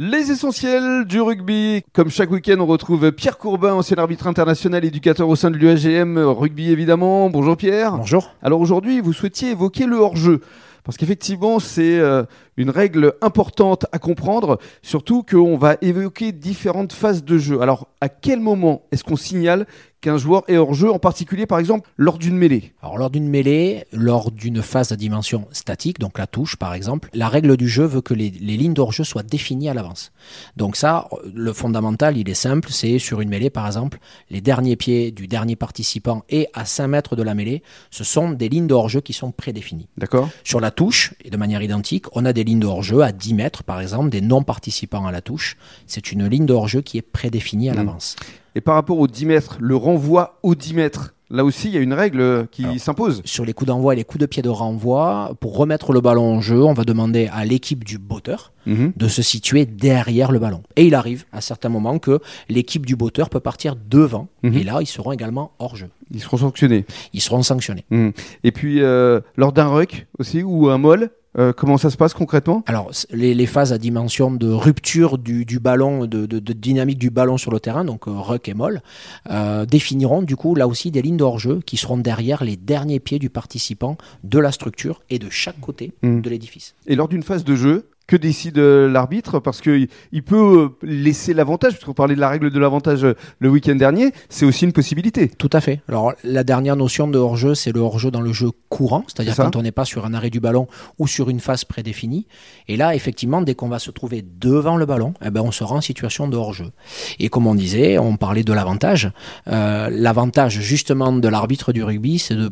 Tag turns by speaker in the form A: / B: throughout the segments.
A: Les essentiels du rugby. Comme chaque week-end, on retrouve Pierre Courbin, ancien arbitre international, éducateur au sein de l'UAGM rugby évidemment. Bonjour Pierre.
B: Bonjour.
A: Alors aujourd'hui, vous souhaitiez évoquer le hors-jeu. Parce qu'effectivement, c'est euh, une règle importante à comprendre, surtout qu'on va évoquer différentes phases de jeu. Alors, à quel moment est-ce qu'on signale qu'un joueur est hors jeu, en particulier par exemple lors d'une mêlée
B: Alors lors d'une mêlée, lors d'une phase à dimension statique, donc la touche par exemple, la règle du jeu veut que les, les lignes d'hors-jeu soient définies à l'avance. Donc ça, le fondamental, il est simple, c'est sur une mêlée par exemple, les derniers pieds du dernier participant et à 5 mètres de la mêlée, ce sont des lignes d'hors-jeu qui sont prédéfinies.
A: D'accord.
B: Sur la touche, et de manière identique, on a des lignes de hors-jeu à 10 mètres par exemple, des non-participants à la touche. C'est une ligne de hors-jeu qui est prédéfinie à
A: Mmh.
B: l'avance.
A: Et par rapport aux 10 mètres, le renvoi aux 10 mètres, là aussi, il y a une règle qui
B: Alors,
A: s'impose.
B: Sur les coups d'envoi et les coups de pied de renvoi, pour remettre le ballon en jeu, on va demander à l'équipe du botteur
A: Mhm.
B: de se situer derrière le ballon. Et il arrive à certains moments que l'équipe du botteur peut partir devant.
A: Mhm.
B: Et là, ils seront également hors jeu.
A: Ils seront sanctionnés.
B: Ils seront sanctionnés.
A: Mhm. Et puis, euh, lors d'un ruck aussi, ou un moll, euh, comment ça se passe concrètement?
B: Alors, les, les phases à dimension de rupture du, du ballon, de, de- de dynamique du ballon sur le terrain, donc euh, ruck et molle, euh, définiront du coup là aussi des lignes de hors-jeu qui seront derrière les derniers pieds du participant de la structure et de chaque côté
A: Mhm.
B: de l'édifice.
A: Et lors d'une phase de jeu, que décide euh, l'arbitre Parce qu'il il peut euh, laisser l'avantage, puisqu'on parlait de la règle de l'avantage euh, le week-end dernier, c'est aussi une possibilité.
B: Tout à fait. Alors la dernière notion de hors-jeu, c'est le hors-jeu dans le jeu courant, c'est-à-dire quand on n'est pas sur un arrêt du ballon ou sur une phase prédéfinie. Et là, effectivement, dès qu'on va se trouver devant le ballon, eh ben, on sera en situation de hors-jeu. Et comme on disait, on parlait de l'avantage. Euh, l'avantage justement de l'arbitre du rugby, c'est de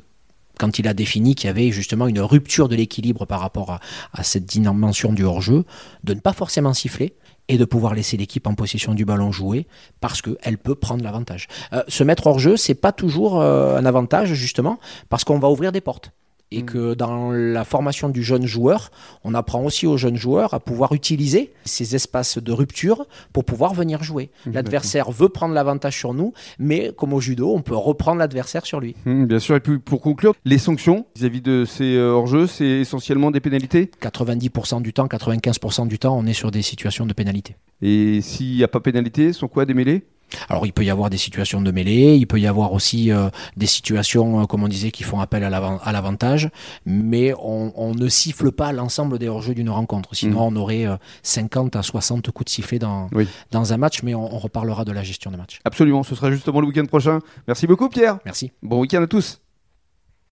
B: quand il a défini qu'il y avait justement une rupture de l'équilibre par rapport à, cette dimension du hors-jeu, de ne pas forcément siffler et de pouvoir laisser l'équipe en possession du ballon jouer parce qu'elle peut prendre l'avantage. Euh, se mettre hors jeu, c'est pas toujours euh, un avantage justement parce qu'on va ouvrir des portes. Et
A: Mm.
B: que dans la formation du jeune joueur, on apprend aussi aux jeunes joueurs à pouvoir utiliser ces espaces de rupture pour pouvoir venir jouer.
A: Mmh,
B: L'adversaire veut prendre l'avantage sur nous, mais comme au judo, on peut reprendre l'adversaire sur lui.
A: Mhm, bien sûr. Et puis pour conclure, les sanctions vis-à-vis de ces euh, hors-jeux, c'est essentiellement des pénalités?
B: 90% du temps, 95% du temps, on est sur des situations de pénalité.
A: Et s'il n'y a pas pénalité, sont quoi des mêlées
B: Alors il peut y avoir des situations de mêlée, il peut y avoir aussi euh, des situations, euh, comme on disait, qui font appel à l'avan- à l'avantage, mais on, on ne siffle pas l'ensemble des hors-jeux d'une rencontre. Sinon on aurait euh, 50 à 60 coups de sifflet dans,
A: Oui.
B: dans un match, mais on, on reparlera de la gestion de match.
A: Absolument. Ce sera justement le week-end prochain. Merci beaucoup, Pierre.
B: Merci.
A: Bon week-end à tous.